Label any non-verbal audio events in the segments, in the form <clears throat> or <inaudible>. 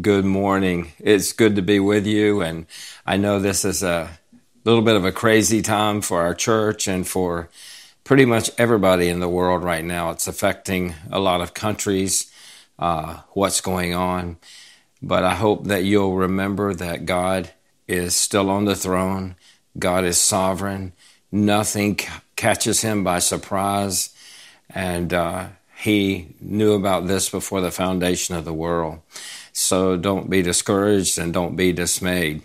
Good morning. It's good to be with you. And I know this is a little bit of a crazy time for our church and for pretty much everybody in the world right now. It's affecting a lot of countries, uh, what's going on. But I hope that you'll remember that God is still on the throne, God is sovereign, nothing c- catches him by surprise. And uh, he knew about this before the foundation of the world. So don't be discouraged and don't be dismayed.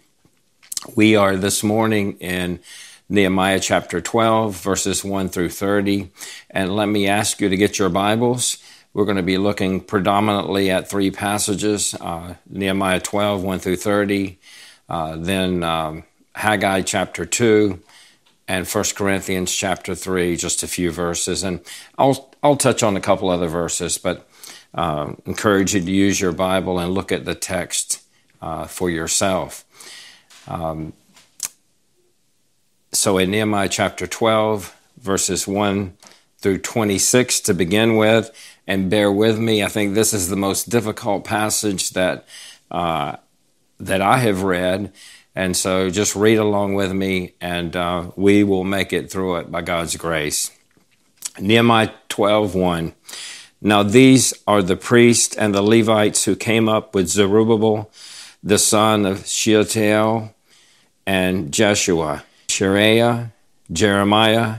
We are this morning in Nehemiah chapter 12, verses 1 through 30. And let me ask you to get your Bibles. We're going to be looking predominantly at three passages uh, Nehemiah 12, 1 through 30, uh, then um, Haggai chapter 2, and 1 Corinthians chapter 3, just a few verses. And I'll, I'll touch on a couple other verses, but uh, encourage you to use your Bible and look at the text uh, for yourself. Um, so in Nehemiah chapter 12, verses 1 through 26 to begin with, and bear with me, I think this is the most difficult passage that, uh, that I have read. And so just read along with me, and uh, we will make it through it by God's grace. Nehemiah 12 1. Now these are the priests and the Levites who came up with Zerubbabel, the son of Shealtiel, and Jeshua, Shariah, Jeremiah,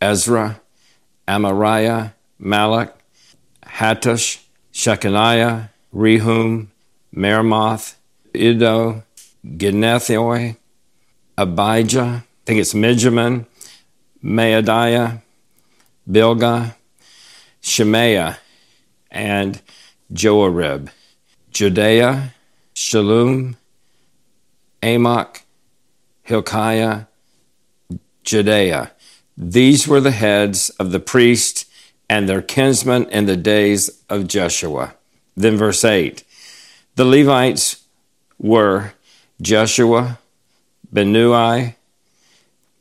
Ezra, Amariah, Malach, Hattush, Shechaniah, Rehum, Meremoth, Iddo, Ginnethoi, Abijah, I think it's Mijamin, Maadiah, Bilgah, Shemaiah, and Joiarib, Judea, Shalom, Amok, Hilkiah, Judea. These were the heads of the priests and their kinsmen in the days of Jeshua. Then verse 8. The Levites were Jeshua, Binnui,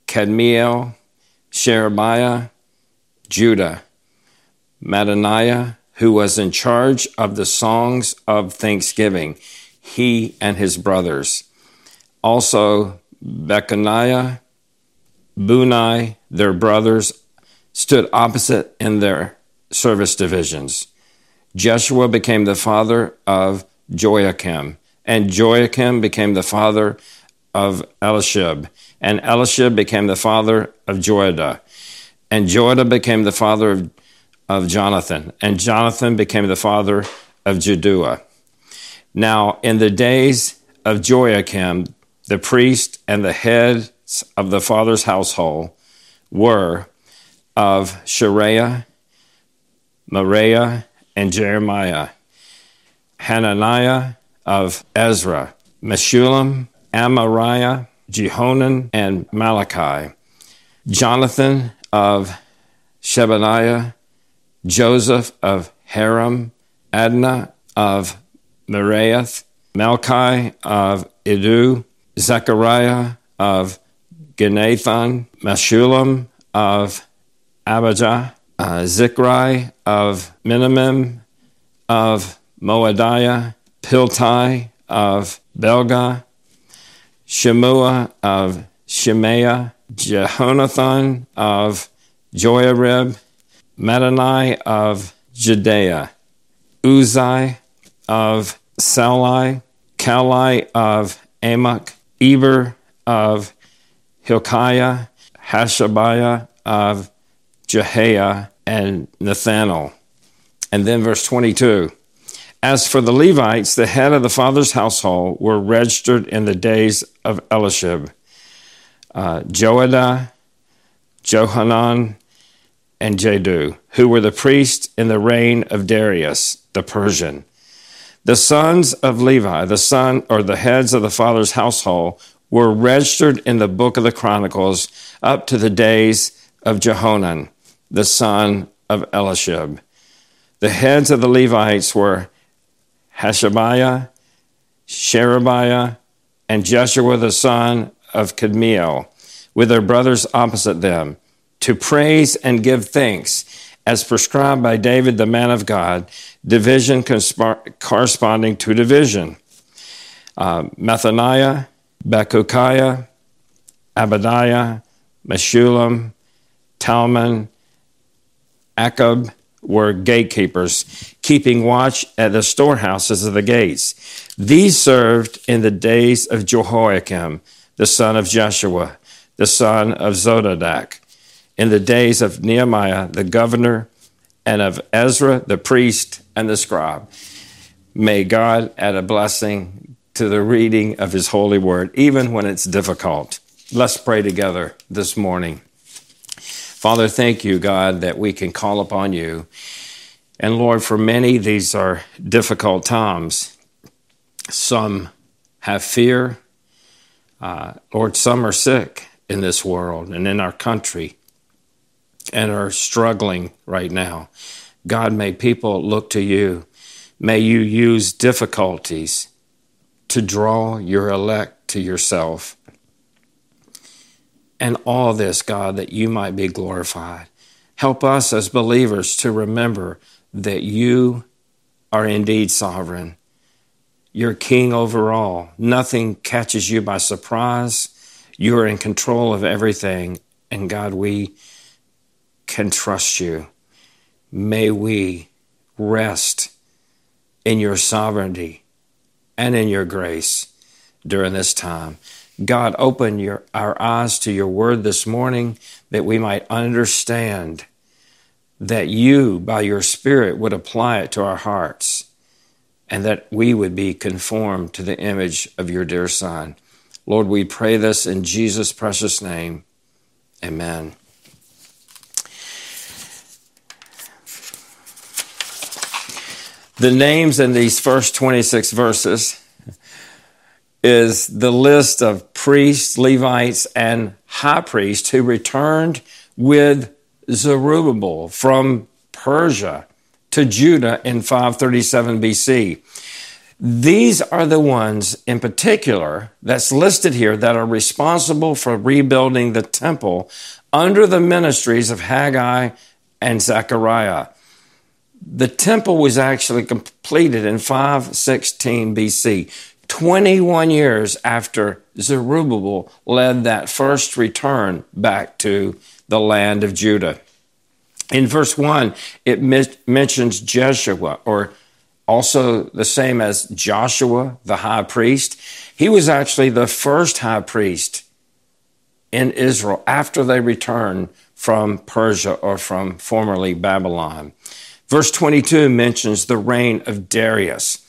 Kadmiel, Sherebiah, Judah, Mattaniah, who was in charge of the songs of thanksgiving, he and his brothers. Also, Bechaniah, Bunai, their brothers, stood opposite in their service divisions. Jeshua became the father of Joachim, and Joachim became the father of Eliashib, and Eliashib became the father of Joiada, and Joiada became the father of, of Jonathan, and Jonathan became the father of Jaddua. Now, in the days of Joachim, the priest and the heads of the father's household were of Shariah, Mariah, and Jeremiah, Hananiah of Ezra, Meshullam, Amariah, Jehonan, and Malachi, Jonathan of Shebaniah, Joseph of Haram, Adna of Meraioth, Malchi of Iddo, Zechariah of Ginnethon, Meshullam of Abijah, uh, of Minamim, of Moadiah, Piltai of Bilgah, Shemua of Shemaiah, Jehonathan of Joiarib, Mattani of Judea, Uzai of Sallai, Kallai of Amok, Eber of Hilkiah, Hashabiah of Jehiah, and Nathanael. And then verse 22. As for the Levites, the head of the father's household were registered in the days of Eliashib, uh, Joiada, Johanan, and Jadu, who were the priests in the reign of Darius the Persian. The sons of Levi, the son or the heads of the father's household, were registered in the book of the Chronicles up to the days of Jehonan, the son of Eliashib. The heads of the Levites were Hashabiah, Sherebiah, and Jeshua the son of Kadmiel, with their brothers opposite them, to praise and give thanks, as prescribed by David the man of God, division corresponding to division. uh, Mattaniah, Bakbukiah, Obadiah, Meshullam, Talmon, Akkub were gatekeepers, keeping watch at the storehouses of the gates. These served in the days of Jehoiakim, the son of Jeshua, the son of Zodadak, in the days of Nehemiah, the governor, and of Ezra, the priest, and the scribe. May God add a blessing to the reading of his holy word, even when it's difficult. Let's pray together this morning. Father, thank you, God, that we can call upon you. And Lord, for many, these are difficult times. Some have fear. Uh, Lord, some are sick in this world and in our country and are struggling right now. God, may people look to you. May you use difficulties to draw your elect to yourself. And all this, God, that you might be glorified. Help us as believers to remember that you are indeed sovereign. You're king over all. Nothing catches you by surprise. You are in control of everything. And God, we can trust you. May we rest in your sovereignty and in your grace during this time. God, open your, our eyes to your word this morning that we might understand that you, by your Spirit, would apply it to our hearts and that we would be conformed to the image of your dear Son. Lord, we pray this in Jesus' precious name. Amen. The names in these first 26 verses is the list of priests, Levites, and high priests who returned with Zerubbabel from Persia to Judah in 537 BC. These are the ones in particular that's listed here that are responsible for rebuilding the temple under the ministries of Haggai and Zechariah. The temple was actually completed in 516 BC, 21 years after Zerubbabel led that first return back to the land of Judah. In verse 1, it mentions Jeshua, or also the same as Joshua, the high priest. He was actually the first high priest in Israel after they returned from Persia or from formerly Babylon. Verse 22 mentions the reign of Darius.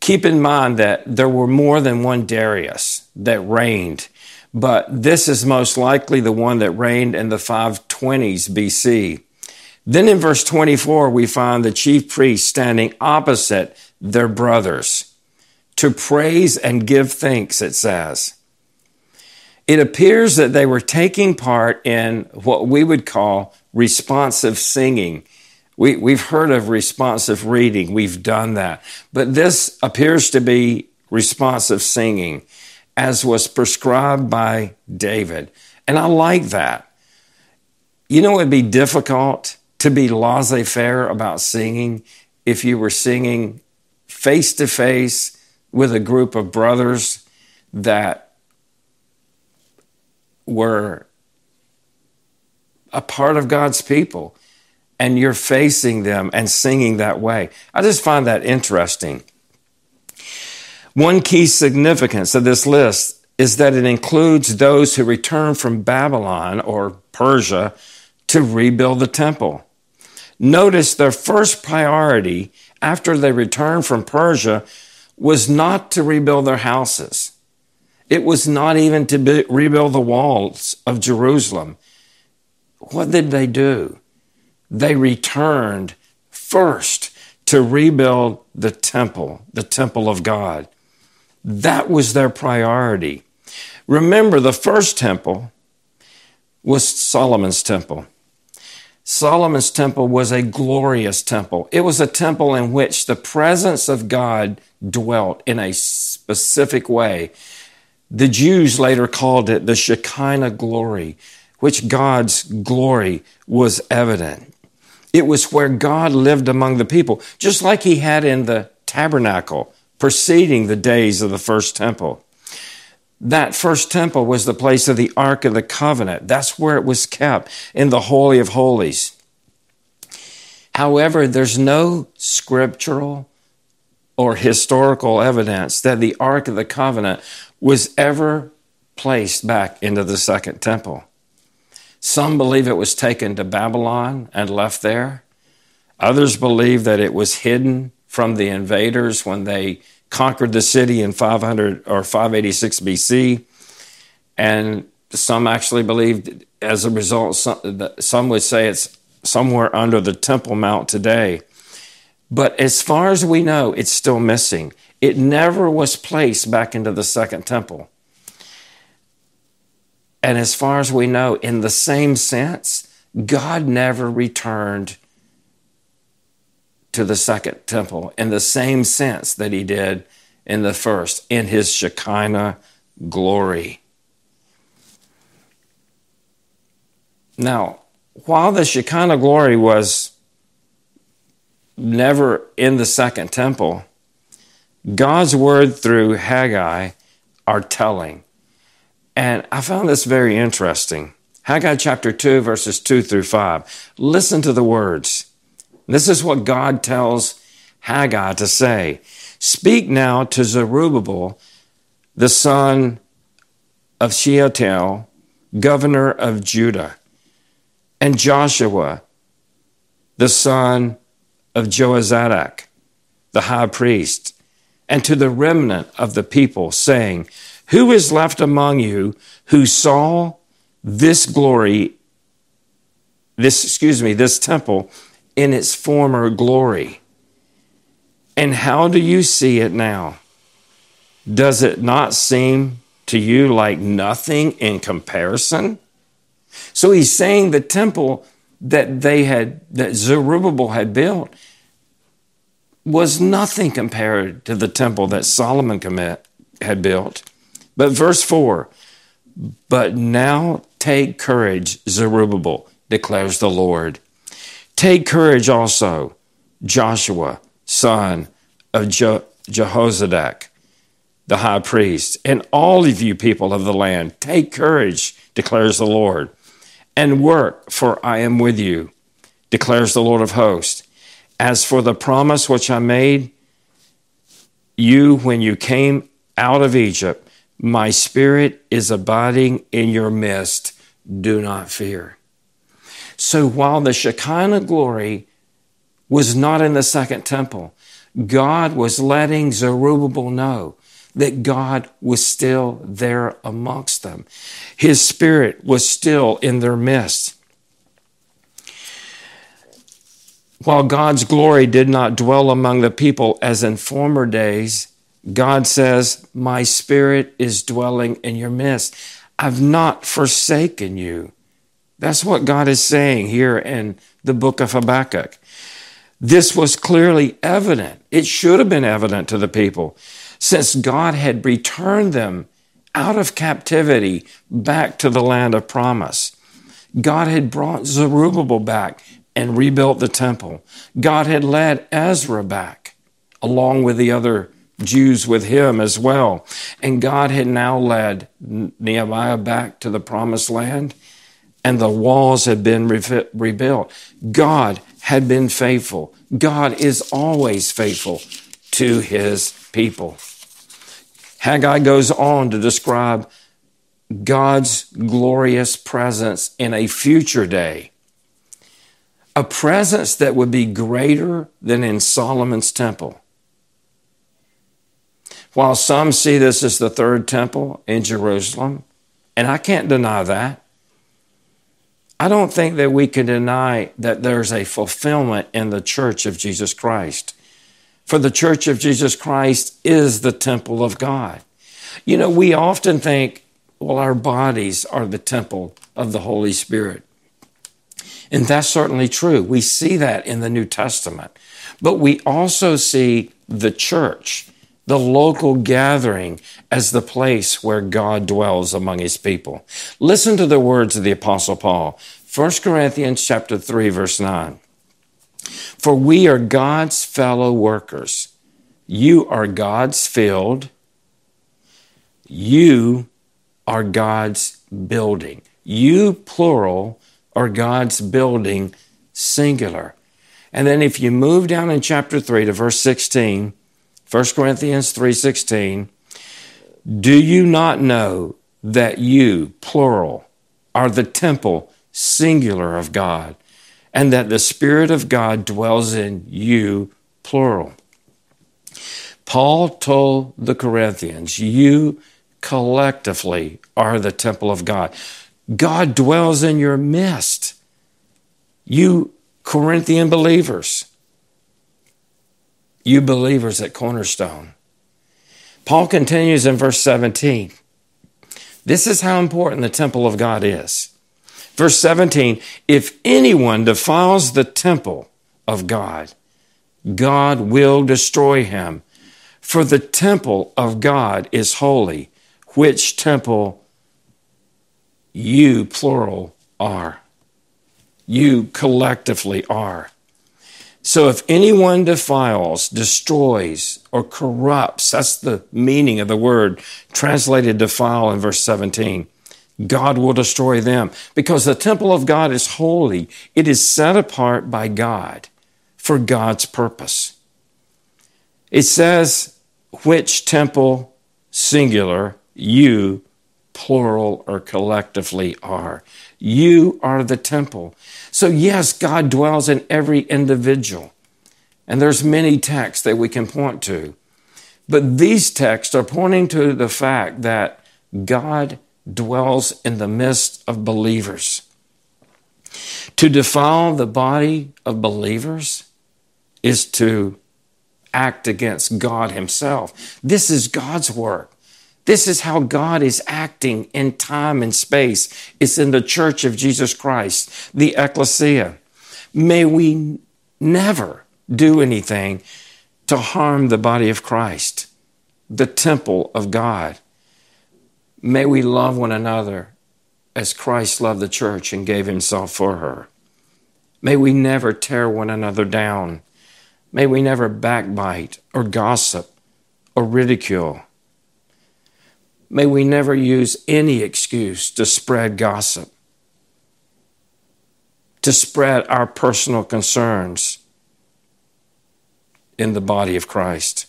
Keep in mind that there were more than one Darius that reigned, but this is most likely the one that reigned in the 520s BC. Then in verse 24, we find the chief priests standing opposite their brothers to praise and give thanks, it says. It appears that they were taking part in what we would call responsive singing we, we've heard of responsive reading, we've done that. But this appears to be responsive singing, as was prescribed by David. And I like that. You know, it'd be difficult to be laissez faire about singing if you were singing face to face with a group of brothers that were a part of God's people and you're facing them and singing that way. I just find that interesting. One key significance of this list is that it includes those who return from Babylon or Persia to rebuild the temple. Notice their first priority after they returned from Persia was not to rebuild their houses. It was not even to be, rebuild the walls of Jerusalem. What did they do? They returned first to rebuild the temple, the temple of God. That was their priority. Remember, the first temple was Solomon's temple. Solomon's temple was a glorious temple. It was a temple in which the presence of God dwelt in a specific way. The Jews later called it the Shekinah glory, which God's glory was evident. It was where God lived among the people, just like he had in the tabernacle preceding the days of the first temple. That first temple was the place of the Ark of the Covenant. That's where it was kept in the Holy of Holies. However, there's no scriptural or historical evidence that the Ark of the Covenant was ever placed back into the second temple. Some believe it was taken to Babylon and left there. Others believe that it was hidden from the invaders when they conquered the city in 500 or 586 BC. And some actually believed as a result, some, some would say it's somewhere under the Temple Mount today. But as far as we know, it's still missing. It never was placed back into the second temple. And as far as we know, in the same sense, God never returned to the second temple in the same sense that he did in the first, in his Shekinah glory. Now, while the Shekinah glory was never in the second temple, God's word through Haggai are telling. And I found this very interesting. Haggai chapter 2, verses 2 through 5. Listen to the words. This is what God tells Haggai to say Speak now to Zerubbabel, the son of Shealtiel, governor of Judah, and Joshua, the son of Jozadak, the high priest, and to the remnant of the people, saying, Who is left among you who saw this glory, this, excuse me, this temple in its former glory? And how do you see it now? Does it not seem to you like nothing in comparison? So he's saying the temple that they had, that Zerubbabel had built, was nothing compared to the temple that Solomon commit, had built. But verse 4 But now take courage, Zerubbabel, declares the Lord. Take courage also, Joshua son of Je- Jehozadak, the high priest, and all of you people of the land, take courage, declares the Lord, and work, for I am with you, declares the Lord of hosts. As for the promise which I made you when you came out of Egypt, my spirit is abiding in your midst. Do not fear. So while the Shekinah glory was not in the second temple. God was letting Zerubbabel know that God was still there amongst them. His spirit was still in their midst. While God's glory did not dwell among the people as in former days, God says, My spirit is dwelling in your midst. I've not forsaken you. That's what God is saying here in the book of Habakkuk. This was clearly evident. It should have been evident to the people since God had returned them out of captivity back to the land of promise. God had brought Zerubbabel back and rebuilt the temple. God had led Ezra back along with the other Jews with him as well. And God had now led Nehemiah back to the promised land and the walls had been re- rebuilt. God had been faithful. God is always faithful to his people. Haggai goes on to describe God's glorious presence in a future day, a presence that would be greater than in Solomon's temple. While some see this as the third temple in Jerusalem, and I can't deny that, I don't think that we can deny that there's a fulfillment in the church of Jesus Christ. For the church of Jesus Christ is the temple of God. You know, we often think, well, our bodies are the temple of the Holy Spirit. And that's certainly true. We see that in the New Testament. But we also see the church, the local gathering, as the place where God dwells among his people. Listen to the words of the Apostle Paul 1 Corinthians chapter 3 verse 9. For we are God's fellow workers. You are God's field. You are God's building. You, plural, are God's building, singular. And then if you move down in chapter 3 to verse 16, 1 Corinthians 3:16, do you not know that you, plural, are the temple, singular of God, and that the Spirit of God dwells in you, plural? Paul told the Corinthians, You collectively are the temple of God. God dwells in your midst. You Corinthian believers, you believers at Cornerstone. Paul continues in verse 17. This is how important the temple of God is. Verse 17 If anyone defiles the temple of God, God will destroy him. For the temple of God is holy, which temple you, plural, are. You collectively are. So if anyone defiles, destroys, or corrupts, that's the meaning of the word translated defile in verse 17. God will destroy them because the temple of God is holy. It is set apart by God for God's purpose. It says, which temple, singular, you, plural or collectively, are. You are the temple. So, yes, God dwells in every individual. And there's many texts that we can point to. But these texts are pointing to the fact that God dwells in the midst of believers. To defile the body of believers is to act against God Himself. This is God's work. This is how God is acting in time and space. It's in the church of Jesus Christ, the ecclesia. May we never do anything to harm the body of Christ, the temple of God. May we love one another as Christ loved the church and gave himself for her. May we never tear one another down. May we never backbite or gossip or ridicule. May we never use any excuse to spread gossip, to spread our personal concerns in the body of Christ.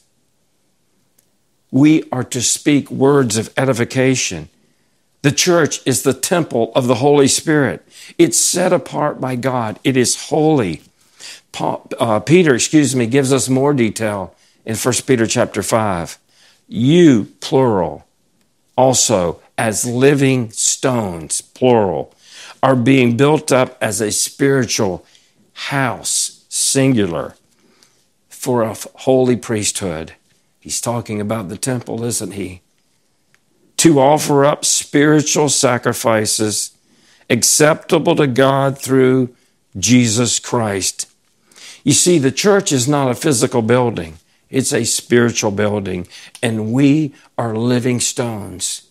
We are to speak words of edification. The church is the temple of the Holy Spirit. It's set apart by God. It is holy. Paul, uh, Peter, excuse me, gives us more detail in 1 Peter chapter 5. You, plural, also as living stones, plural, are being built up as a spiritual house, singular, for a holy priesthood. He's talking about the temple, isn't he? To offer up spiritual sacrifices acceptable to God through Jesus Christ. You see, the church is not a physical building. It's a spiritual building, and we are living stones.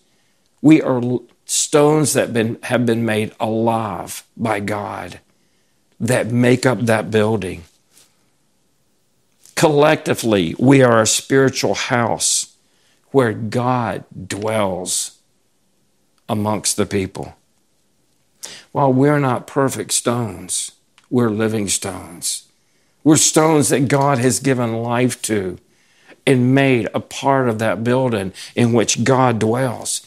We are stones that been, have been made alive by God that make up that building. Collectively, we are a spiritual house where God dwells amongst the people. While we're not perfect stones, we're living stones. We're stones that God has given life to and made a part of that building in which God dwells.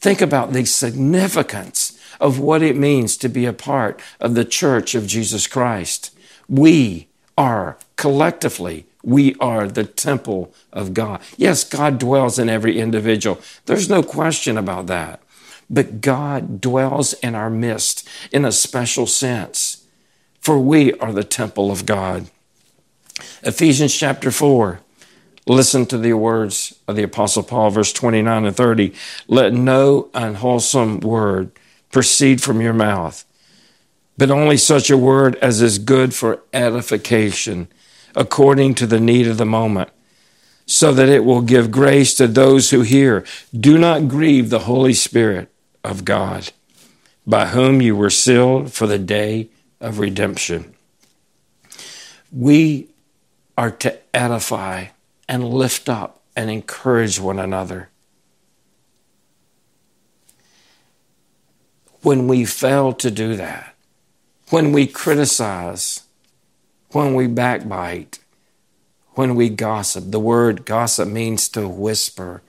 Think about the significance of what it means to be a part of the church of Jesus Christ. We are collectively, we are the temple of God. Yes, God dwells in every individual. There's no question about that. But God dwells in our midst in a special sense for we are the temple of God. Ephesians chapter 4. Listen to the words of the Apostle Paul, verse 29 and 30. Let no unwholesome word proceed from your mouth, but only such a word as is good for edification, according to the need of the moment, so that it will give grace to those who hear. Do not grieve the Holy Spirit of God, by whom you were sealed for the day of redemption. We are to edify and lift up and encourage one another. When we fail to do that, when we criticize, when we backbite, when we gossip, the word gossip means to whisper,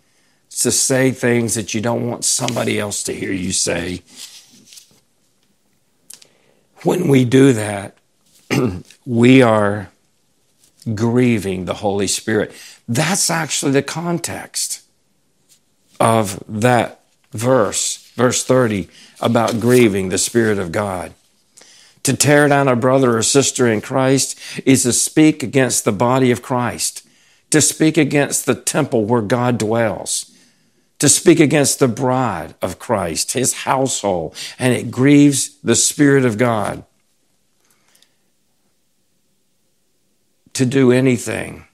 to say things that you don't want somebody else to hear you say. When we do that, <clears throat> we are grieving the Holy Spirit. That's actually the context of that verse, verse 30, about grieving the Spirit of God. To tear down a brother or sister in Christ is to speak against the body of Christ, to speak against the temple where God dwells, to speak against the bride of Christ, his household, and it grieves the Spirit of God. To do anything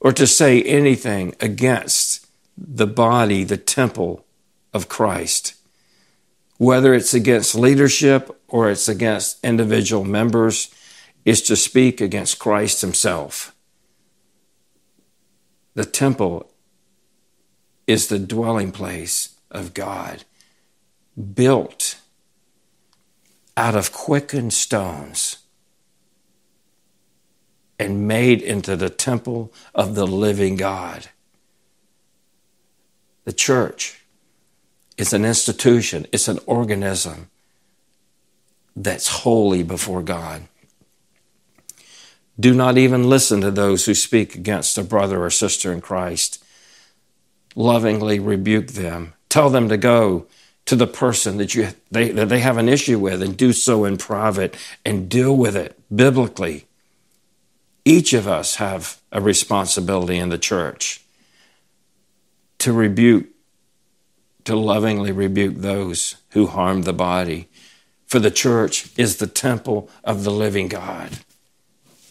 or to say anything against the body, the temple of Christ, whether it's against leadership or it's against individual members, is to speak against Christ Himself. The temple is the dwelling place of God, built out of quickened stones and made into the temple of the living God. The church is an institution, it's an organism that's holy before God. Do not even listen to those who speak against a brother or sister in Christ. Lovingly rebuke them. Tell them to go to the person that you they, that they have an issue with and do so in private and deal with it biblically. Each of us have a responsibility in the church to rebuke, to lovingly rebuke those who harm the body. For the church is the temple of the living God.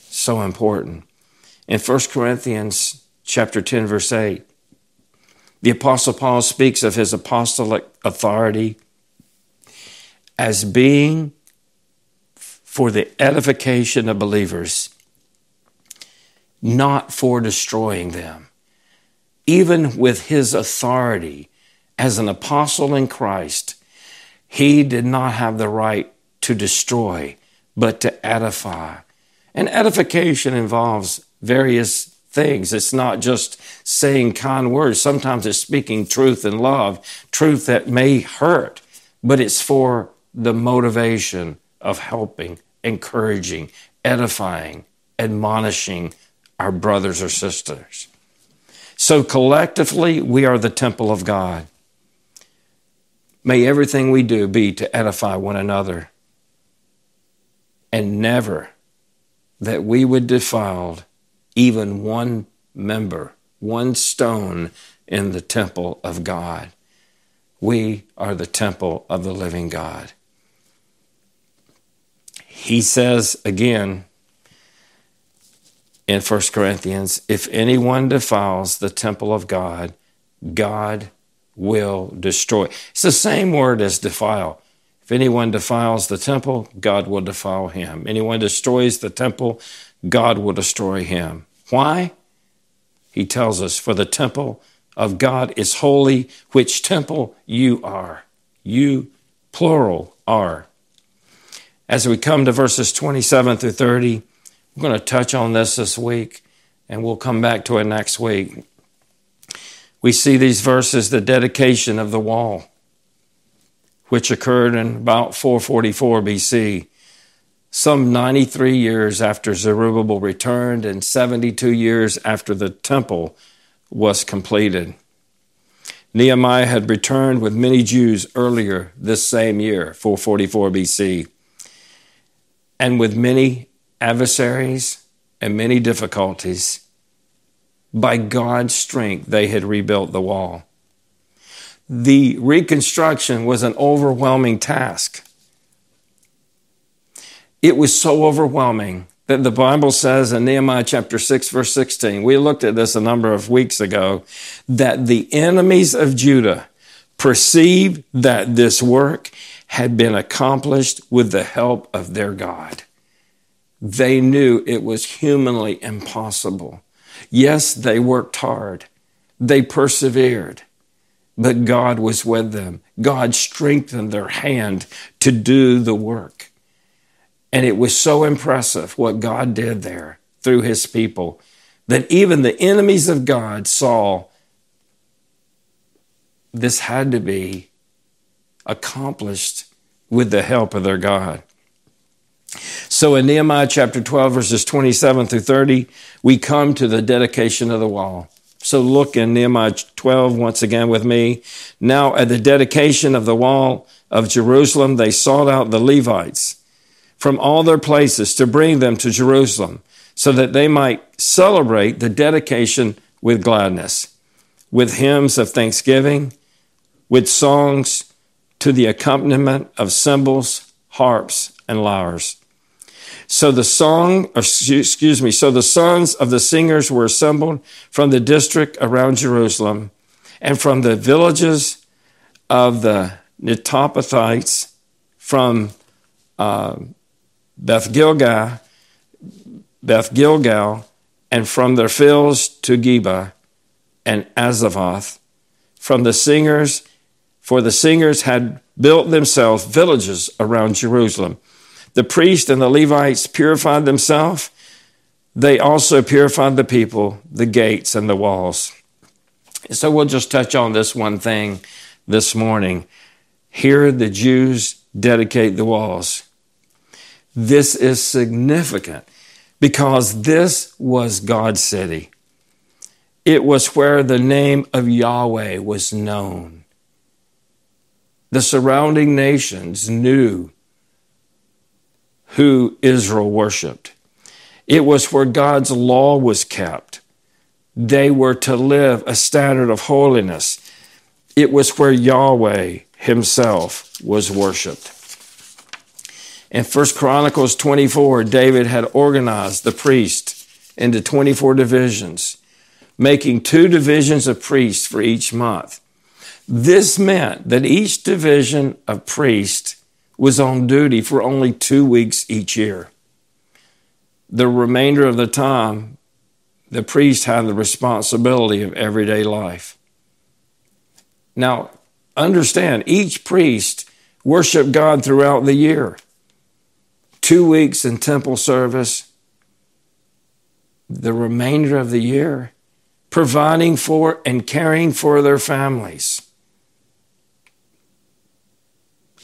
So important. In 1 Corinthians chapter 10 verse 8, the apostle Paul speaks of his apostolic authority as being for the edification of believers not for destroying them. Even with his authority as an apostle in Christ, he did not have the right to destroy, but to edify. And edification involves various things. It's not just saying kind words. Sometimes it's speaking truth and love, truth that may hurt, but it's for the motivation of helping, encouraging, edifying, admonishing, our brothers or sisters. So collectively, we are the temple of God. May everything we do be to edify one another and never that we would defile even one member, one stone in the temple of God. We are the temple of the living God. He says again, in 1 Corinthians if anyone defiles the temple of God, God will destroy. It's the same word as defile. If anyone defiles the temple, God will defile him. Anyone destroys the temple, God will destroy him. Why? He tells us, For the temple of God is holy, which temple you are. You, plural, are. As we come to verses 27 through 30, we're going to touch on this this week, and we'll come back to it next week. We see these verses, the dedication of the wall, which occurred in about 444 BC, some 93 years after Zerubbabel returned and 72 years after the temple was completed. Nehemiah had returned with many Jews earlier this same year, 444 BC, and with many adversaries, and many difficulties, by God's strength, they had rebuilt the wall. The reconstruction was an overwhelming task. It was so overwhelming that the Bible says in Nehemiah chapter 6, verse 16, we looked at this a number of weeks ago, that the enemies of Judah perceived that this work had been accomplished with the help of their God. They knew it was humanly impossible. Yes, they worked hard. They persevered, but God was with them. God strengthened their hand to do the work. And it was so impressive what God did there through his people that even the enemies of God saw this had to be accomplished with the help of their God. So in Nehemiah chapter 12, verses 27 through 30, we come to the dedication of the wall. So look in Nehemiah 12 once again with me. Now at the dedication of the wall of Jerusalem, they sought out the Levites from all their places to bring them to Jerusalem so that they might celebrate the dedication with gladness, with hymns of thanksgiving, with songs to the accompaniment of cymbals, harps, and lyres. So the song, excuse me, so the sons of the singers were assembled from the district around Jerusalem and from the villages of the Netophathites, from uh, Beth Gilgal, Beth Gilgal, and from their fields to Geba and Azavoth, from the singers, for the singers had built themselves villages around Jerusalem. The priests and the Levites purified themselves. They also purified the people, the gates, and the walls. So we'll just touch on this one thing this morning. Here, the Jews dedicate the walls. This is significant because this was God's city. It was where the name of Yahweh was known. The surrounding nations knew who Israel worshiped. It was where God's law was kept. They were to live a standard of holiness. It was where Yahweh himself was worshiped. In 1 Chronicles 24, David had organized the priests into 24 divisions, making two divisions of priests for each month. This meant that each division of priests was on duty for only two weeks each year. The remainder of the time, the priest had the responsibility of everyday life. Now, understand, each priest worshiped God throughout the year. Two weeks in temple service, the remainder of the year, providing for and caring for their families.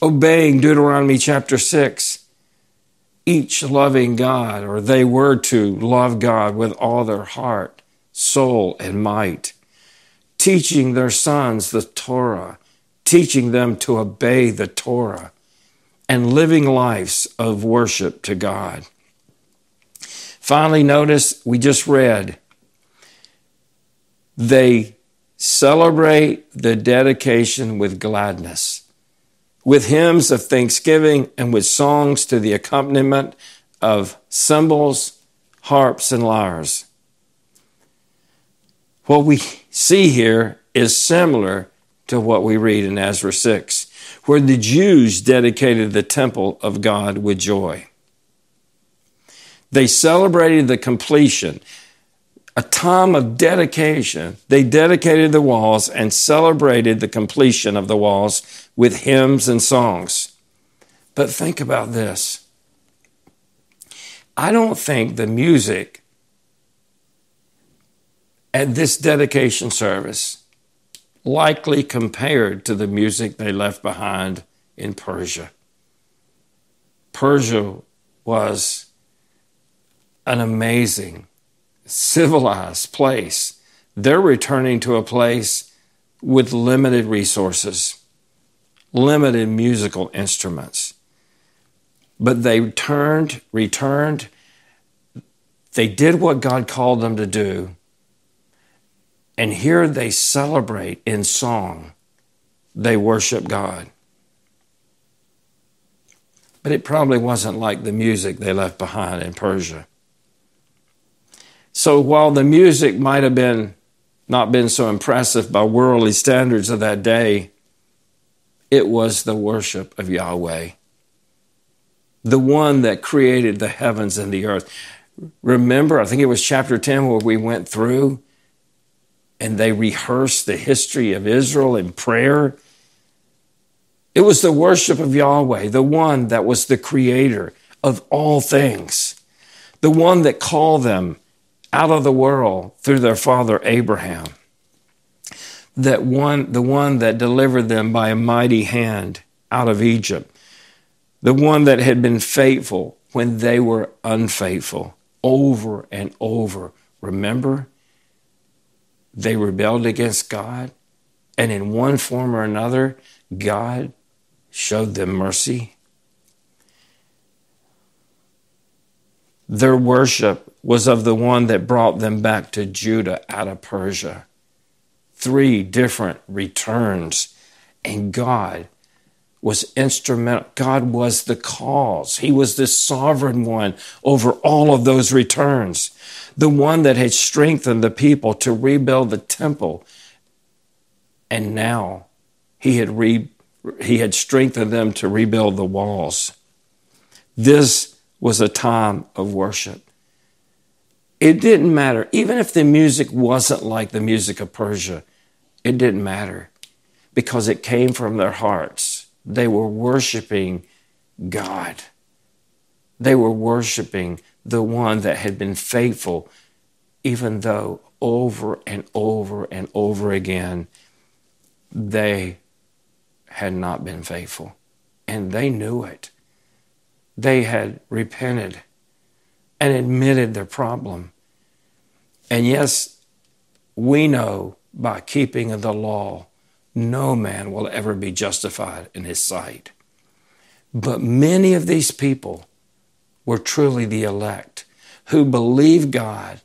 Obeying Deuteronomy chapter 6, each loving God, or they were to love God with all their heart, soul, and might, teaching their sons the Torah, teaching them to obey the Torah, and living lives of worship to God. Finally, notice we just read they celebrate the dedication with gladness with hymns of thanksgiving and with songs to the accompaniment of cymbals, harps, and lyres. What we see here is similar to what we read in Ezra 6, where the Jews dedicated the temple of God with joy. They celebrated the completion a time of dedication. They dedicated the walls and celebrated the completion of the walls with hymns and songs. But think about this. I don't think the music at this dedication service likely compared to the music they left behind in Persia. Persia was an amazing civilized place. They're returning to a place with limited resources, limited musical instruments. But they returned, returned. They did what God called them to do. And here they celebrate in song. They worship God. But it probably wasn't like the music they left behind in Persia. So while the music might have been not been so impressive by worldly standards of that day, it was the worship of Yahweh, the one that created the heavens and the earth. remember, I think it was chapter 10 where we went through and they rehearsed the history of Israel in prayer. It was the worship of Yahweh, the one that was the creator of all things, the one that called them out of the world through their father Abraham, that one, the one that delivered them by a mighty hand out of Egypt, the one that had been faithful when they were unfaithful over and over. Remember? They rebelled against God, and in one form or another, God showed them mercy. Their worship was of the one that brought them back to Judah out of Persia. Three different returns, and God was instrumental. God was the cause. He was the sovereign one over all of those returns, the one that had strengthened the people to rebuild the temple. And now he had, re, he had strengthened them to rebuild the walls. This was a time of worship. It didn't matter. Even if the music wasn't like the music of Persia, it didn't matter because it came from their hearts they were worshiping God. They were worshiping the one that had been faithful, even though over and over and over again they had not been faithful. And they knew it. They had repented and admitted their problem. And yes, we know by keeping the law no man will ever be justified in his sight. But many of these people were truly the elect who believed God.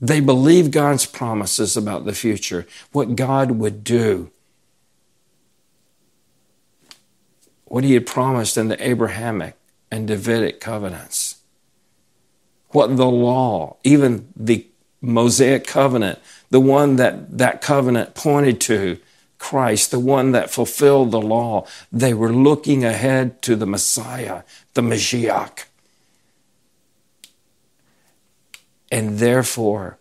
They believed God's promises about the future, what God would do, what he had promised in the Abrahamic and Davidic covenants, what the law, even the Mosaic covenant, the one that that covenant pointed to, Christ, the one that fulfilled the law. They were looking ahead to the Messiah, the Mashiach. And therefore,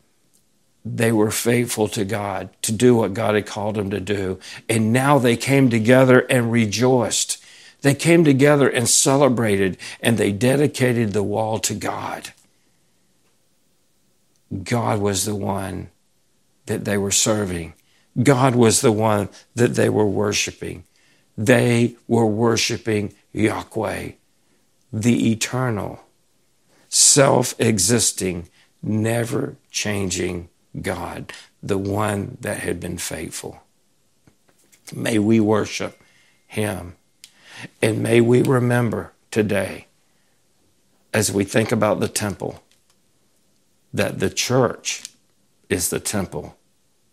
they were faithful to God to do what God had called them to do. And now they came together and rejoiced. They came together and celebrated and they dedicated the wall to God. God was the one that they were serving. God was the one that they were worshiping. They were worshiping Yahweh, the eternal, self existing, never changing God, the one that had been faithful. May we worship Him. And may we remember today, as we think about the temple, that the church is the temple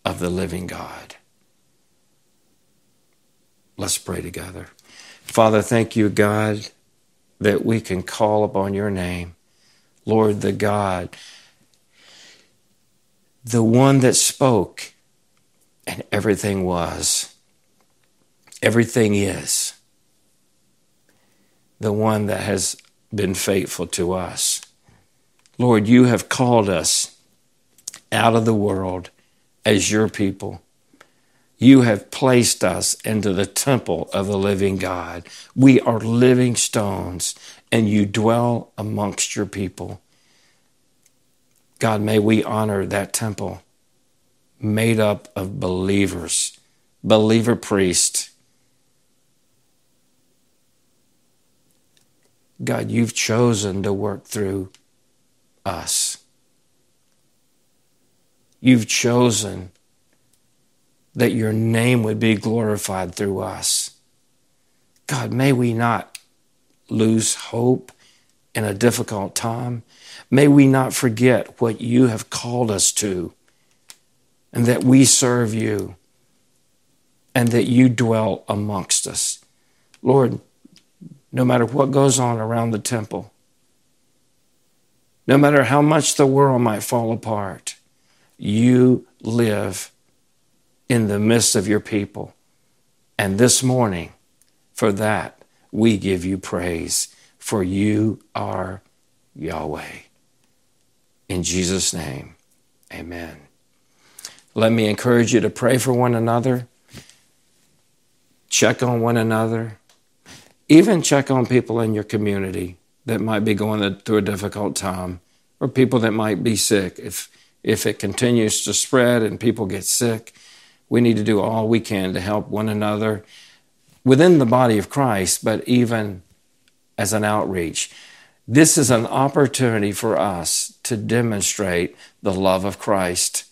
of the living God. Let's pray together. Father, thank you, God, that we can call upon your name. Lord, the God, the one that spoke, and everything was, everything is, the one that has been faithful to us. Lord, you have called us out of the world as your people. You have placed us into the temple of the living God. We are living stones, and you dwell amongst your people. God, may we honor that temple made up of believers, believer priests. God, you've chosen to work through us. You've chosen that your name would be glorified through us. God, may we not lose hope in a difficult time. May we not forget what you have called us to and that we serve you and that you dwell amongst us. Lord, no matter what goes on around the temple, no matter how much the world might fall apart, you live in the midst of your people. And this morning, for that, we give you praise, for you are Yahweh. In Jesus' name, amen. Let me encourage you to pray for one another, check on one another, even check on people in your community that might be going through a difficult time or people that might be sick. If, if it continues to spread and people get sick, we need to do all we can to help one another within the body of Christ, but even as an outreach. This is an opportunity for us to demonstrate the love of Christ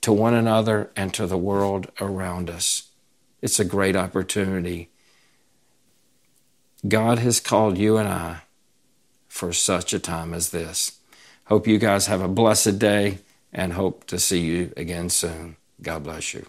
to one another and to the world around us. It's a great opportunity. God has called you and I for such a time as this. Hope you guys have a blessed day and hope to see you again soon. God bless you.